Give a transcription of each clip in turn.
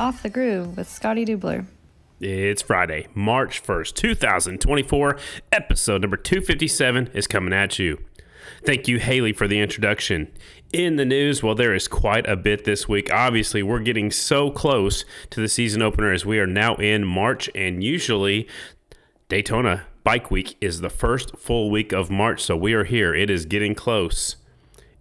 Off the Groove with Scottie Dubler. It's Friday, March 1st, 2024. Episode number 257 is coming at you. Thank you, Haley, for the introduction. In the news, well, there is quite a bit this week. Obviously, we're getting so close to the season opener as we are now in March, and usually Daytona Bike Week is the first full week of March, so we are here. It is getting close.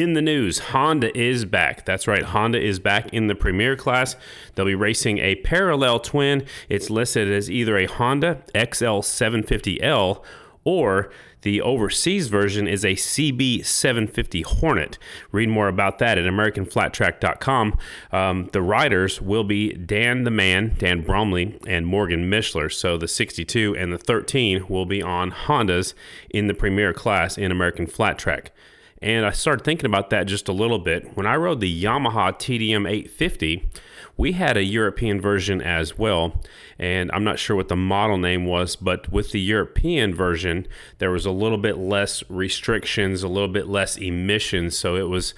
In the news, Honda is back. That's right, Honda is back in the Premier class. They'll be racing a parallel twin. It's listed as either a Honda XL750L or the overseas version is a CB750 Hornet. Read more about that at AmericanFlatTrack.com. Um, the riders will be Dan the Man, Dan Bromley, and Morgen Mischler. So the 62 and the 13 will be on Hondas in the Premier class in American Flat Track. And I started thinking about that just a little bit. When I rode the Yamaha TDM 850, we had a European version as well. And I'm not sure what the model name was, but with the European version, there was a little bit less restrictions, a little bit less emissions. So it was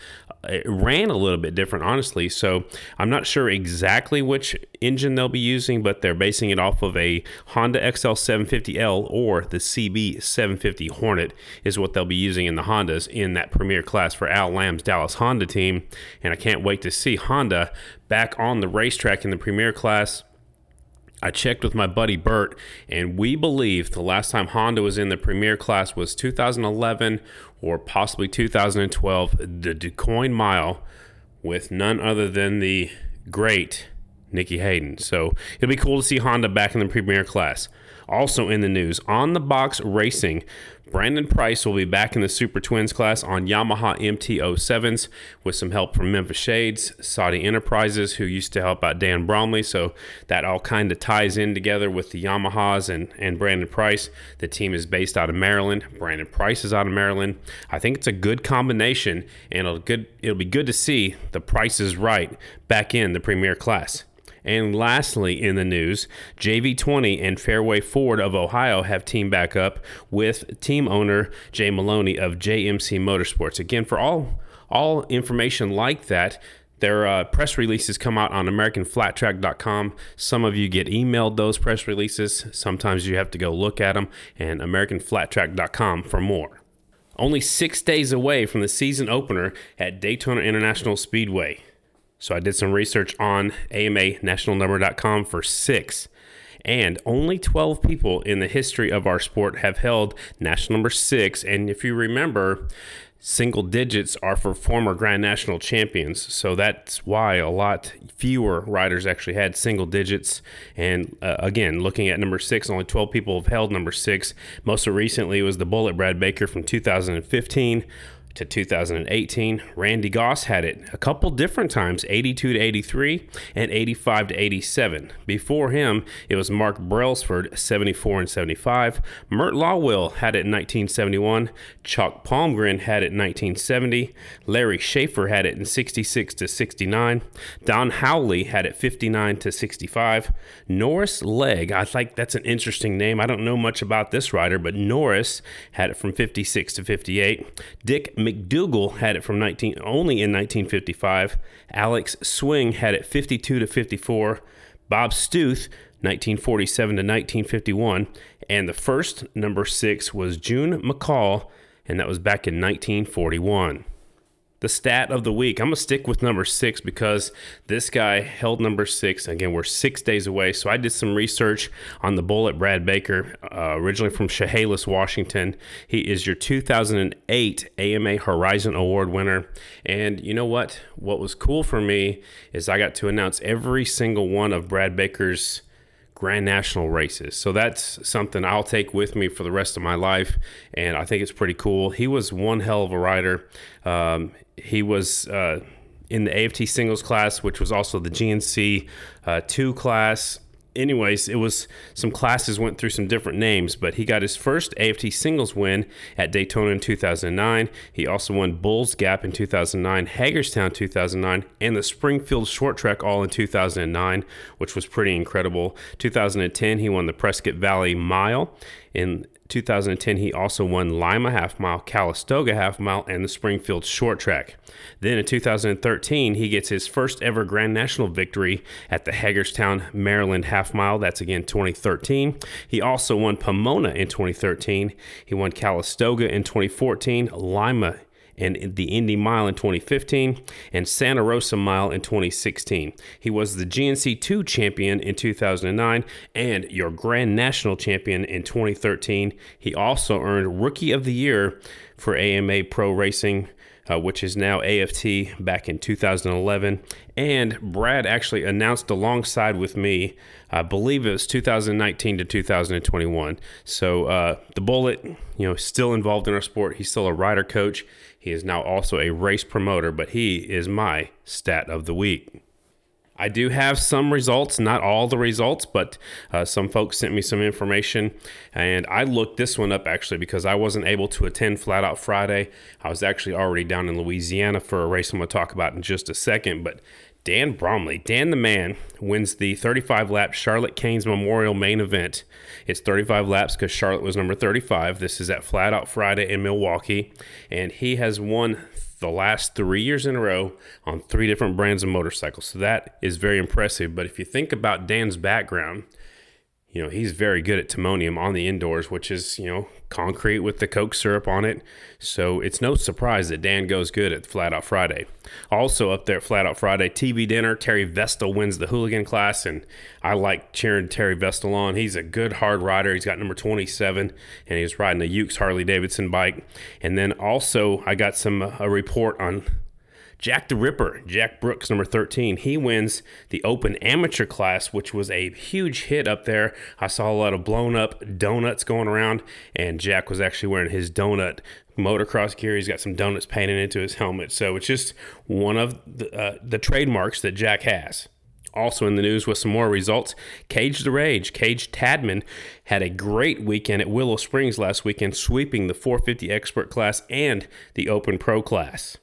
it ran a little bit different, honestly. So I'm not sure exactly which engine they'll be using, but they're basing it off of a Honda XL750L or the CB750 Hornet is what they'll be using in the Hondas in that Premier class for Al Lamb's Dallas Honda team. And I can't wait to see Honda back on the racetrack in the Premier class. I checked with my buddy Bert, and we believe the last time Honda was in the Premier class was 2011 or possibly 2012, the DuQuoin Mile, with none other than the great Nicky Hayden. So it'll be cool to see Honda back in the Premier class. Also in the news, on the box racing, Brandon Price will be back in the Super Twins class on Yamaha MT-07s with some help from Memphis Shades, Saudi Enterprises, who used to help out Dan Bromley. So that all kind of ties in together with the Yamahas and, and Brandon Price. The team is based out of Maryland. Brandon Price is out of Maryland. I think it's a good combination, and it'll good it'll be good to see the prices right back in the Premier class. And lastly, in the news, JV20 and Fairway Ford of Ohio have teamed back up with team owner Jay Maloney of JMC Motorsports. Again, for all all information like that, their uh, press releases come out on AmericanFlatTrack.com. Some of you get emailed those press releases. Sometimes you have to go look at them, and AmericanFlatTrack.com for more. Only six days away from the season opener at Daytona International Speedway. So I did some research on AMANationalNumber.com for six. And only 12 people in the history of our sport have held national number six. And if you remember, single digits are for former Grand National champions. So that's why a lot fewer riders actually had single digits. And uh, again, looking at number six, only 12 people have held number six. Most recently was the Bullet Brad Baker from 2015 to 2018. Randy Goss had it a couple different times 82 to 83 and 85 to 87. Before him, it was Mark Brelsford 74 and 75. Mert Lawwill had it in 1971. Chuck Palmgren had it in 1970. Larry Schaefer had it in 66 to 69. Don Howley had it 59 to 65. Norris Legg, I think that's an interesting name. I don't know much about this rider, but Norris had it from 56 to 58. Dick McDougal had it from 19 only in 1955. Alex Swing had it 52 to 54. Bob Stuth 1947 to 1951, and the first number 6 was June McCall and that was back in 1941 the stat of the week. I'm going to stick with number six because this guy held number six. Again, we're six days away. So I did some research on the bullet Brad Baker, uh, originally from Chehalis, Washington. He is your 2008 AMA Horizon Award winner. And you know what? What was cool for me is I got to announce every single one of Brad Baker's Grand National races. So that's something I'll take with me for the rest of my life, and I think it's pretty cool. He was one hell of a rider. Um, he was uh, in the AFT singles class, which was also the GNC uh, two class anyways, it was some classes went through some different names, but he got his first AFT singles win at Daytona in 2009. He also won Bulls Gap in 2009, Hagerstown 2009, and the Springfield Short Track all in 2009, which was pretty incredible. 2010, he won the Prescott Valley Mile. In 2010, he also won Lima Half Mile, Calistoga Half Mile, and the Springfield Short Track. Then in 2013, he gets his first ever Grand National victory at the Hagerstown, Maryland Half Mile. That's again 2013. He also won Pomona in 2013. He won Calistoga in 2014, Lima and the Indy Mile in 2015 and Santa Rosa Mile in 2016. He was the GNC2 champion in 2009 and your Grand National champion in 2013. He also earned Rookie of the Year for AMA Pro Racing. Uh, which is now AFT back in 2011. And Brad actually announced alongside with me, I believe it was 2019 to 2021. So uh, the Bullet, you know, still involved in our sport. He's still a rider coach. He is now also a race promoter, but he is my stat of the week. I do have some results, not all the results, but uh, some folks sent me some information. And I looked this one up actually because I wasn't able to attend Flat Out Friday. I was actually already down in Louisiana for a race I'm going to talk about in just a second. But Dan Bromley, Dan the Man, wins the 35 lap Charlotte Kainz Memorial main event. It's 35 laps because Charlotte was number 35. This is at Flat Out Friday in Milwaukee. And he has won the last three years in a row on three different brands of motorcycles. So that is very impressive. But if you think about Dan's background, you know, he's very good at timonium on the indoors, which is, you know, concrete with the Coke syrup on it. So it's no surprise that Dan goes good at Flat Out Friday. Also up there at Flat Out Friday, TV dinner, Terry Vestal wins the hooligan class, and I like cheering Terry Vestal on. He's a good hard rider. He's got number 27, and he's riding a Ukes Harley Davidson bike. And then also I got some uh, a report on Jack the Ripper, Jack Brooks, number 13, he wins the Open Amateur class, which was a huge hit up there. I saw a lot of blown up donuts going around, and Jack was actually wearing his donut motocross gear. He's got some donuts painted into his helmet. So it's just one of the, uh, the trademarks that Jack has. Also in the news with some more results, Cage the Rage, Cage Tadman had a great weekend at Willow Springs last weekend, sweeping the 450 expert class and the Open Pro class.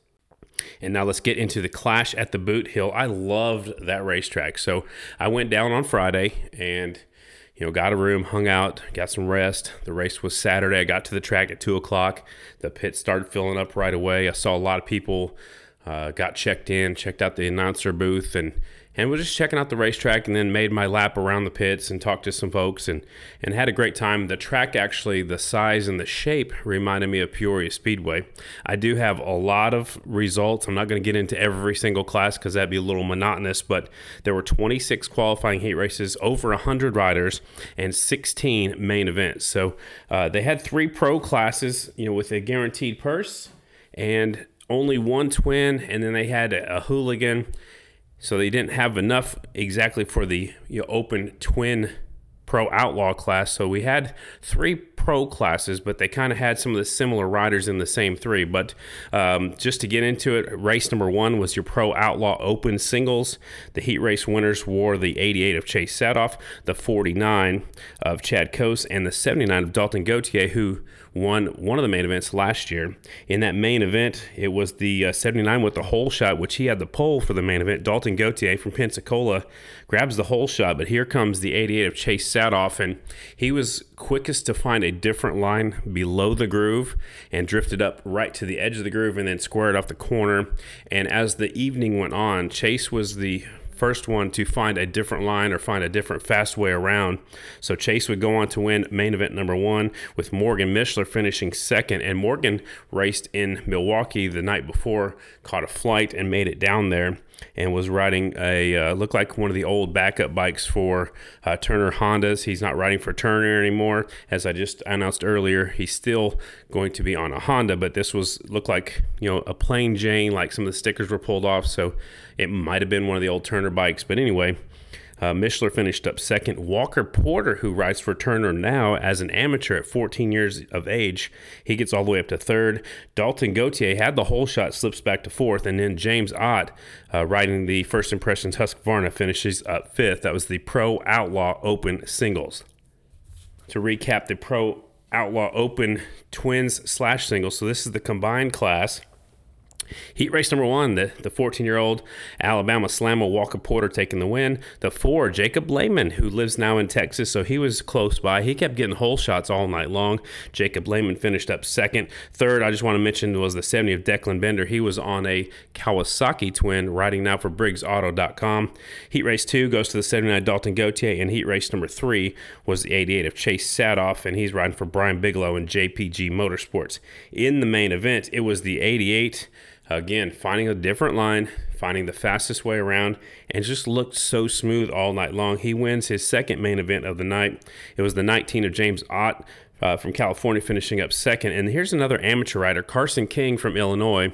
And now let's get into the Clash at the Boothill. I loved that racetrack. So I went down on Friday and you know, got a room, hung out, got some rest. The race was Saturday. I got to the track at two o'clock. The pit started filling up right away. I saw a lot of people. Uh, got checked in, checked out the announcer booth, and and was just checking out the racetrack and then made my lap around the pits and talked to some folks and, and had a great time. The track actually, the size and the shape reminded me of Peoria Speedway. I do have a lot of results. I'm not going to get into every single class because that'd be a little monotonous, but there were 26 qualifying heat races, over 100 riders, and 16 main events. So uh, they had three pro classes, you know, with a guaranteed purse and only one twin, and then they had a, a hooligan so they didn't have enough exactly for the you know, open twin pro outlaw class. So we had three pro classes, but they kind of had some of the similar riders in the same three. But um, just to get into it, race number one was your pro outlaw open singles. The heat race winners wore the 88 of Chase Saathoff, the 49 of Chad Cose, and the 79 of Dalton Gauthier, who won one of the main events last year. In that main event, it was the uh, 79 with the hole shot, which he had the pole for the main event. Dalton Gauthier from Pensacola grabs the hole shot, but here comes the 88 of Chase Saathoff, and he was quickest to find a different line below the groove and drifted up right to the edge of the groove and then squared off the corner. And as the evening went on, Chase was the first one to find a different line or find a different fast way around. So Chase would go on to win main event number one with Morgen Mischler finishing second. And Morgen raced in Milwaukee the night before, caught a flight and made it down there and was riding a uh, looked like one of the old backup bikes for uh, Turner Hondas. He's not riding for Turner anymore, as I just announced earlier. He's still going to be on a Honda, but this was looked like you know a plain Jane, like some of the stickers were pulled off, so it might have been one of the old Turner bikes. But anyway, uh, Mischler finished up second. Walker Porter, who rides for Turner now as an amateur at 14 years of age, he gets all the way up to third. Dalton Gauthier had the hole shot, slips back to fourth, and then James Ott, uh, riding the First Impressions Husqvarna, finishes up fifth. That was the Pro Outlaw Open singles. To recap, the Pro Outlaw Open twins slash singles. So this is the combined class. Heat race number one, the, the 14 year old Alabama Slammer Walker Porter taking the win. The four, Jacob Lehman, who lives now in Texas, so he was close by. He kept getting hole shots all night long. Jacob Lehman finished up second. Third, I just want to mention was the 70 of Declan Bender. He was on a Kawasaki twin, riding now for BriggsAuto.com. Heat race two goes to the 79 Dalton Gautier, and heat race number three was the 88 of Chase Saathoff, and he's riding for Brian Bigelow and JPG Motorsports. In the main event, it was the 88 Again, finding a different line, finding the fastest way around, and just looked so smooth all night long. He wins his second main event of the night. It was the 19 of James Ott uh, from California finishing up second. And here's another amateur rider, Carson King from Illinois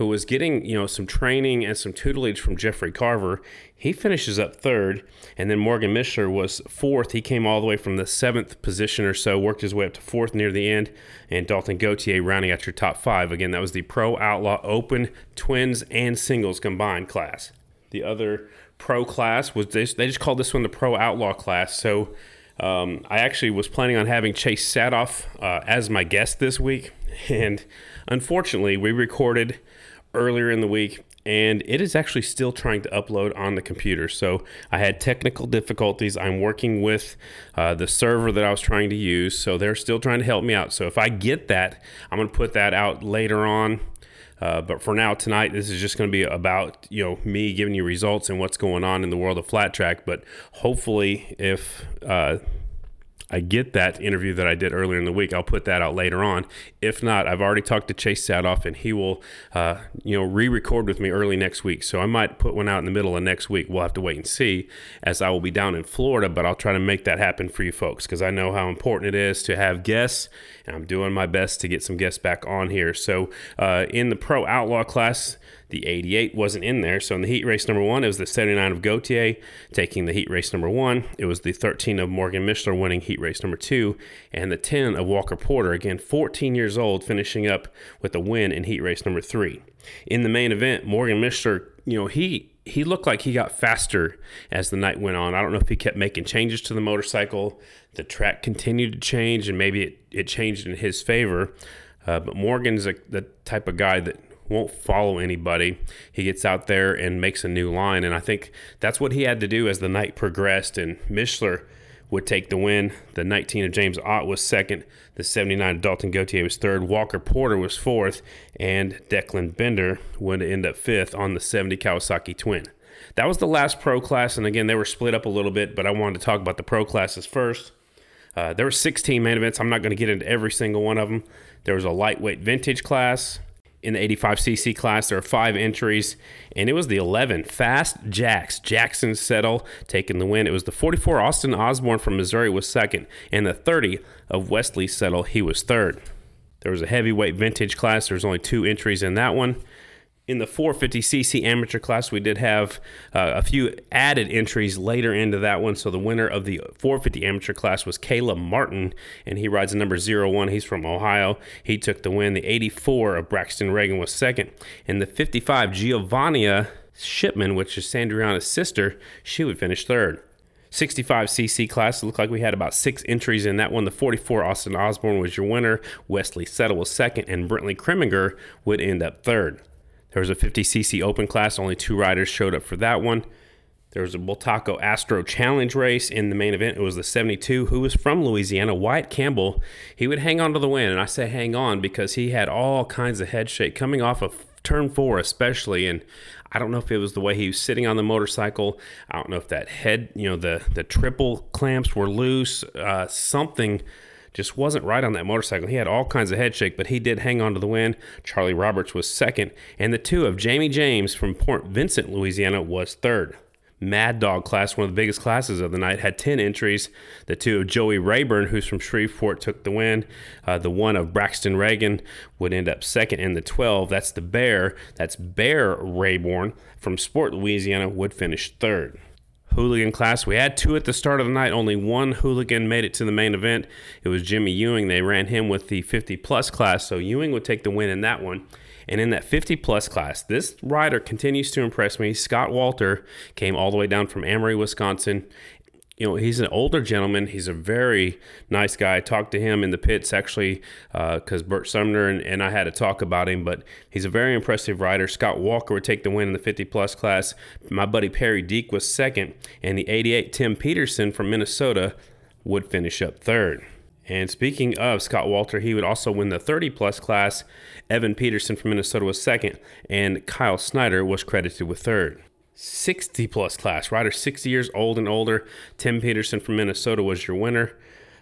who was getting you know some training and some tutelage from Jeffrey Carver. He finishes up third, and then Morgen Mischler was fourth. He came all the way from the seventh position or so, worked his way up to fourth near the end, and Dalton Gautier rounding out your top five. Again, that was the Pro Outlaw Open Twins and Singles combined class. The other pro class was they just called this one the Pro Outlaw class. So um, I actually was planning on having Chase Saathoff uh, as my guest this week, and unfortunately, we recorded earlier in the week and it is actually still trying to upload on the computer. So I had technical difficulties. I'm working with uh, the server that I was trying to use, so they're still trying to help me out. So if I get that, I'm going to put that out later on. Uh, but for now, tonight, this is just going to be about you know me giving you results and what's going on in the world of flat track. But hopefully, if uh, I get that interview that I did earlier in the week. I'll put that out later on. If not, I've already talked to Chase Saathoff, and he will, uh, you know, re-record with me early next week. So I might put one out in the middle of next week. We'll have to wait and see, as I will be down in Florida. But I'll try to make that happen for you folks because I know how important it is to have guests, and I'm doing my best to get some guests back on here. So uh, in the Pro Outlaw class. The 88 wasn't in there. So in the heat race number one, it was the 79 of Gautier taking the heat race number one. It was the 13 of Morgen Mischler winning heat race number two. And the 10 of Walker Porter, again, 14 years old, finishing up with a win in heat race number three. In the main event, Morgen Mischler, you know, he he looked like he got faster as the night went on. I don't know if he kept making changes to the motorcycle. The track continued to change, and maybe it, it changed in his favor. Uh, but Morgen's a, the type of guy that won't follow anybody. He gets out there and makes a new line. And I think that's what he had to do as the night progressed. And Mischler would take the win. The 19 of James Ott was second. The 79 of Dalton Gautier was third. Walker Porter was fourth. And Declan Bender would end up fifth on the 70 Kawasaki Twin. That was the last pro class. And again, they were split up a little bit, but I wanted to talk about the pro classes first. Uh, there were 16 main events. I'm not going to get into every single one of them. There was a lightweight vintage class, in the 85cc class. There are five entries, and it was the 11 Fast Jacks. Jackson Settle taking the win. It was the 44 Austin Osborne from Missouri was second, and the 30 of Wesley Settle, he was third. There was a heavyweight vintage class. There was only two entries in that one in the 450cc amateur class, we did have uh, a few added entries later into that one. So the winner of the 450 amateur class was Caleb Martin, and he rides number 01. He's from Ohio. He took the win. The 84 of Braxton Reagan was second. And the 55 Giovannia Shipman, which is Sandriana's sister, she would finish third. 65cc class. It looked like we had about six entries in that one. The 44 Austin Osborne was your winner. Wesley Settle was second, and Brentley Kreminger would end up third. There was a 50cc open class. Only two riders showed up for that one. There was a Bultaco Astro Challenge race in the main event. It was the 72, who was from Louisiana, Wyatt Campbell. He would hang on to the win, and I say hang on because he had all kinds of head shake coming off of turn four, especially. And I don't know if it was the way he was sitting on the motorcycle. I don't know if that head, you know, the the triple clamps were loose. Uh, something just wasn't right on that motorcycle. He had all kinds of head shake, but he did hang on to the win. Charlie Roberts was second, and the two of Jamie James from Port Vincent, Louisiana, was third. Mad Dog class, one of the biggest classes of the night, had 10 entries. The two of Joey Rayburn, who's from Shreveport, took the win. Uh, the one of Braxton Reagan would end up second. And the 12, that's the Bear, that's Bear Rayburn from Sport, Louisiana, would finish third hooligan class. We had two at the start of the night. Only one hooligan made it to the main event. It was Jimmy Ewing. They ran him with the 50 plus class, so Ewing would take the win in that one. And in that 50 plus class, this rider continues to impress me. Scott Walter came all the way down from Amory, Wisconsin. You know, he's an older gentleman. He's a very nice guy. I talked to him in the pits actually because uh, Bert Sumner and, and, I had to talk about him, but he's a very impressive rider. Scott Walker would take the win in the 50 plus class. My buddy Perry Deek was second, and the 88 Tim Peterson from Minnesota would finish up third. And speaking of Scott Walter, he would also win the 30 plus class. Evan Peterson from Minnesota was second, and Kyle Snyder was credited with third. 60 plus class, rider 60 years old and older. Tim Peterson from Minnesota was your winner.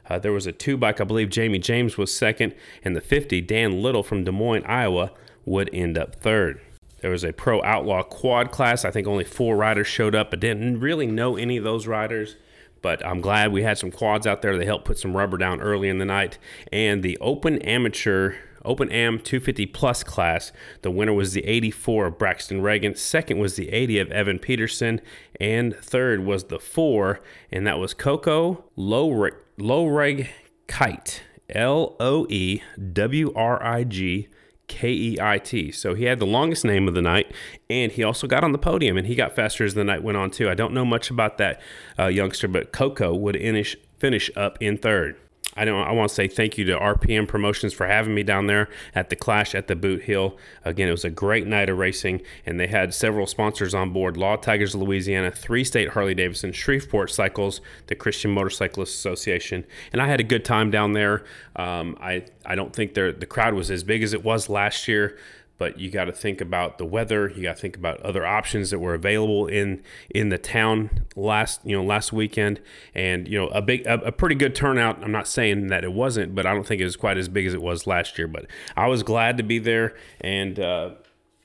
Uh, there was a two bike, I believe Jamie James was second, and the 50, Dan Little from Des Moines, Iowa, would end up third. There was a pro outlaw quad class. I think only four riders showed up. I didn't really know any of those riders. But I'm glad we had some quads out there that helped put some rubber down early in the night. And the Open Amateur Open Am 250 Plus class. The winner was the 84 of Braxton Reagan. Second was the 80 of Evan Peterson. And third was the 4, and that was Coco Lowrig Kite. L O E W R I G K E I T. So he had the longest name of the night, and he also got on the podium, and he got faster as the night went on too. I don't know much about that uh, youngster, but Coco would finish finish up in third. I don't. I want to say thank you to RPM Promotions for having me down there at the Clash at the Boothill. Again, it was a great night of racing, and they had several sponsors on board: Law Tigers of Louisiana, Three State Harley Davidson, Shreveport Cycles, the Christian Motorcyclists Association, and I had a good time down there. Um, I I don't think the crowd was as big as it was last year but you got to think about the weather. You got to think about other options that were available in in the town last you know last weekend, and you know a big a, a, pretty good turnout. I'm not saying that it wasn't, but I don't think it was quite as big as it was last year. But I was glad to be there, and uh,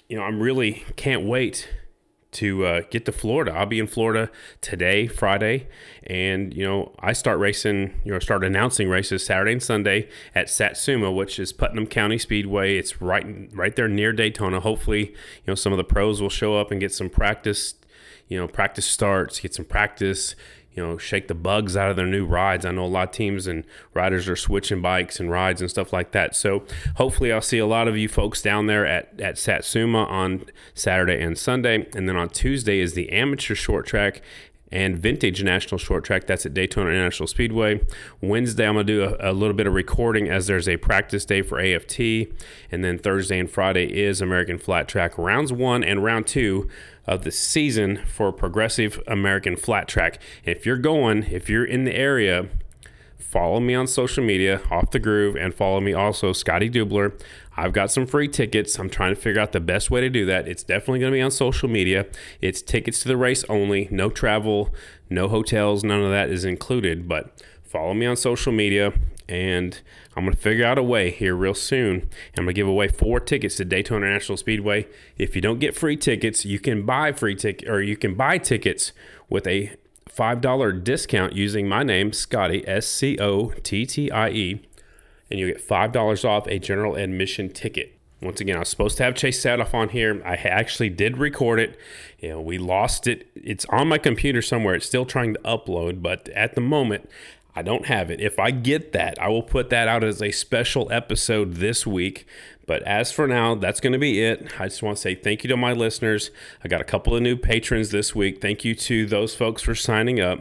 you know I'm really can't wait to uh, get to Florida. I'll be in Florida today, Friday, and you know I start racing. You know, start announcing races Saturday and Sunday at Satsuma, which is Putnam County Speedway. It's right right there near Daytona. Hopefully, you know some of the pros will show up and get some practice. You know, practice starts, get some practice you know, shake the bugs out of their new rides. I know a lot of teams and riders are switching bikes and rides and stuff like that. So hopefully I'll see a lot of you folks down there at, at Satsuma on Saturday and Sunday. And then on Tuesday is the amateur short track and Vintage National Short Track. That's at Daytona International Speedway. Wednesday, I'm going to do a, a, little bit of recording as there's a practice day for AFT. And then Thursday and Friday is American Flat Track rounds one and round two of the season for Progressive American Flat Track. if you're going, if you're in the area, follow me on social media, Off the Groove, and follow me also, Scottie Dubler. I've got some free tickets. I'm trying to figure out the best way to do that. It's definitely going to be on social media. It's tickets to the race only, no travel, no hotels, none of that is included. But follow me on social media, and I'm going to figure out a way here real soon. I'm going to give away four tickets to Daytona International Speedway. If you don't get free tickets, you can buy free ticket or you can buy tickets with a $5 discount using my name, Scottie, S C O T T I E, and you get $5 off a general admission ticket. Once again, I was supposed to have Chase Saathoff on here. I actually did record it. You know, we lost it. It's on my computer somewhere. It's still trying to upload, but at the moment, I don't have it. If I get that, I will put that out as a special episode this week. But as for now, that's going to be it. I just want to say thank you to my listeners. I got a couple of new patrons this week. Thank you to those folks for signing up.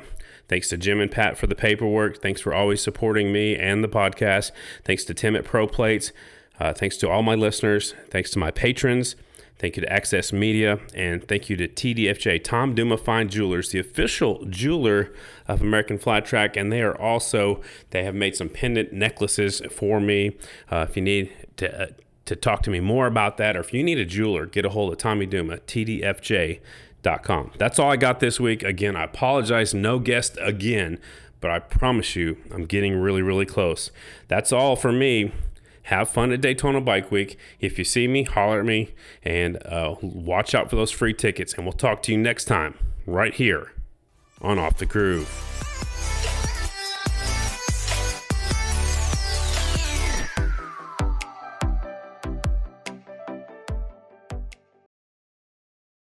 Thanks to Jim and Pat for the paperwork. Thanks for always supporting me and the podcast. Thanks to Tim at Pro Plates. Uh, thanks to all my listeners. Thanks to my patrons. Thank you to Access Media, and thank you to TDFJ, Tom Duma Fine Jewelers, the official jeweler of American Flat Track, and they are also they have made some pendant necklaces for me. Uh, if you need to. Uh, to talk to me more about that, or if you need a jeweler, get a hold of Tommy Duma, That's all I got this week. Again, I apologize, no guest again, but I promise you, I'm getting really, really close. That's all for me. Have fun at Daytona Bike Week. If you see me, holler at me and uh, watch out for those free tickets. And we'll talk to you next time right here on Off the Groove.